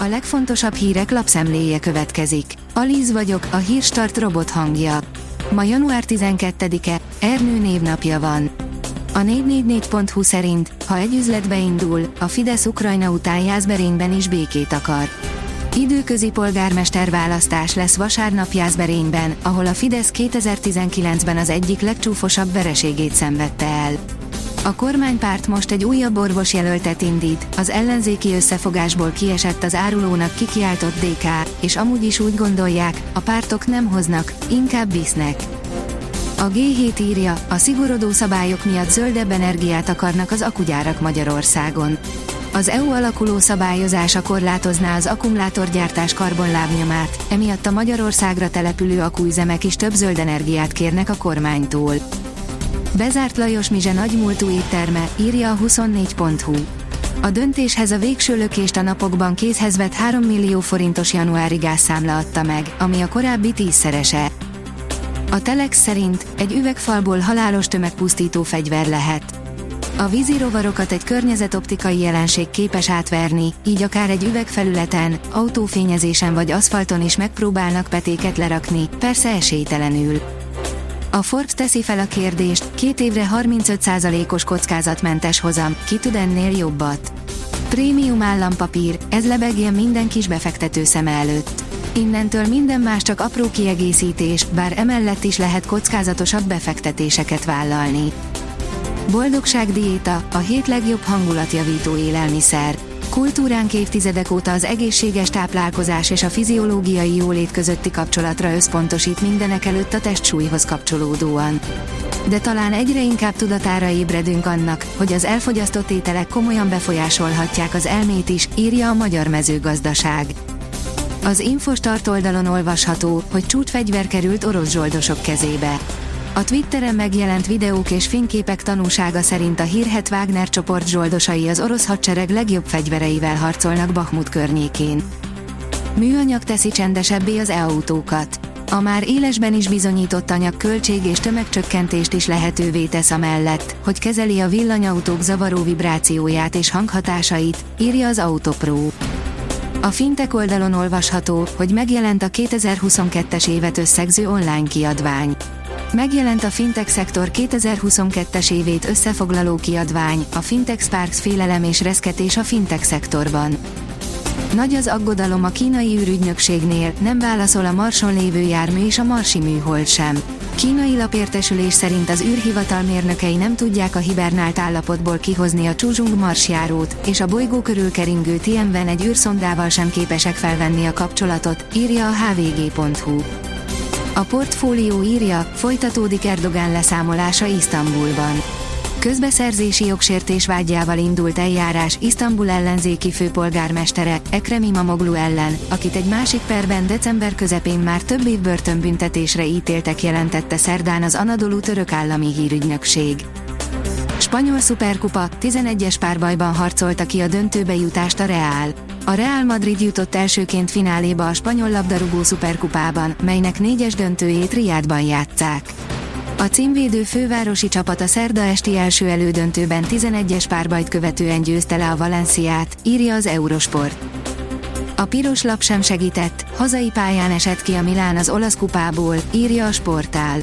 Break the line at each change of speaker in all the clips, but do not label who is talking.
A legfontosabb hírek lapszemléje következik. Alíz vagyok, a hírstart robot hangja. Ma január 12-e, Ernő névnapja van. A 444.hu szerint, ha egy üzletbe indul, a Fidesz Ukrajna után Jászberényben is békét akar. Időközi polgármester választás lesz vasárnap Jászberényben, ahol a Fidesz 2019-ben az egyik legcsúfosabb vereségét szenvedte el. A kormánypárt most egy újabb orvosjelöltet indít, az ellenzéki összefogásból kiesett az árulónak kikiáltott DK, és amúgy is úgy gondolják, a pártok nem hoznak, inkább visznek. A G7 írja, a szigorodó szabályok miatt zöldebb energiát akarnak az akugyárak Magyarországon. Az EU alakuló szabályozása korlátozná az akkumulátorgyártás karbonlábnyomát, emiatt a Magyarországra települő akúüzemek is több zöld energiát kérnek a kormánytól. Bezárt Lajos Mizse nagymúltú étterme, írja a 24.hu. A döntéshez a végső lökést a napokban kézhez vett 3 millió forintos januári gázszámla adta meg, ami a korábbi tízszerese. A Telex szerint egy üvegfalból halálos tömegpusztító fegyver lehet. A vízi rovarokat egy környezetoptikai jelenség képes átverni, így akár egy üvegfelületen, autófényezésen vagy aszfalton is megpróbálnak petéket lerakni, persze esélytelenül. A Forbes teszi fel a kérdést, két évre 35%-os kockázatmentes hozam, ki tud ennél jobbat? Prémium állampapír, ez lebegjen minden kis befektető szeme előtt. Innentől minden más csak apró kiegészítés, bár emellett is lehet kockázatosabb befektetéseket vállalni. Boldogság diéta, a hét legjobb hangulatjavító élelmiszer. Kultúránk évtizedek óta az egészséges táplálkozás és a fiziológiai jólét közötti kapcsolatra összpontosít mindenek előtt a testsúlyhoz kapcsolódóan. De talán egyre inkább tudatára ébredünk annak, hogy az elfogyasztott ételek komolyan befolyásolhatják az elmét is, írja a Magyar Mezőgazdaság. Az Infostart oldalon olvasható, hogy csúcsfegyver került orosz zsoldosok kezébe. A Twitteren megjelent videók és fényképek tanúsága szerint a hírhet Wagner csoport zsoldosai az orosz hadsereg legjobb fegyvereivel harcolnak Bakhmut környékén. Műanyag teszi csendesebbé az e-autókat. A már élesben is bizonyított anyag költség és tömegcsökkentést is lehetővé tesz amellett, hogy kezeli a villanyautók zavaró vibrációját és hanghatásait, írja az Autopro. A fintek oldalon olvasható, hogy megjelent a 2022-es évet összegző online kiadvány. Megjelent a fintech szektor 2022-es évét összefoglaló kiadvány, a Fintech Sparks félelem és reszketés a fintech szektorban. Nagy az aggodalom a kínai űrügynökségnél, nem válaszol a Marson lévő jármű és a Marsi műhold sem. Kínai lapértesülés szerint az űrhivatal mérnökei nem tudják a hibernált állapotból kihozni a Csuzsung marsjárót, és a bolygó körül keringő Tianwen egy űrszondával sem képesek felvenni a kapcsolatot, írja a hvg.hu. A portfólió írja, folytatódik Erdogán leszámolása Isztambulban. Közbeszerzési jogsértés vágyával indult eljárás Isztambul ellenzéki főpolgármestere, Ekrem Imamoglu ellen, akit egy másik perben december közepén már több év börtönbüntetésre ítéltek jelentette szerdán az Anadolu török állami hírügynökség. Spanyol szuperkupa, 11-es párbajban harcolta ki a döntőbe jutást a Real. A Real Madrid jutott elsőként fináléba a spanyol labdarúgó szuperkupában, melynek négyes döntőjét Riádban játszák. A címvédő fővárosi csapat a szerda esti első elődöntőben 11-es párbajt követően győzte le a Valenciát, írja az Eurosport. A piros lap sem segített, hazai pályán esett ki a Milán az olasz kupából, írja a sportál.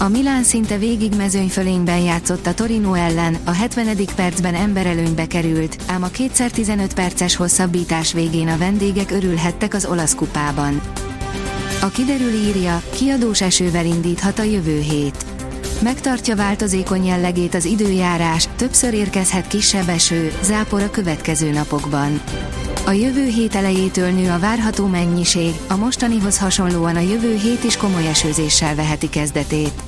A Milán szinte végig mezőnyfölényben játszott a Torino ellen, a 70. percben emberelőnybe került, ám a 2x15 perces hosszabbítás végén a vendégek örülhettek az olasz kupában. A kiderül írja, kiadós esővel indíthat a jövő hét. Megtartja változékony jellegét az időjárás, többször érkezhet kisebb eső, zápor a következő napokban. A jövő hét elejétől nő a várható mennyiség, a mostanihoz hasonlóan a jövő hét is komoly esőzéssel veheti kezdetét.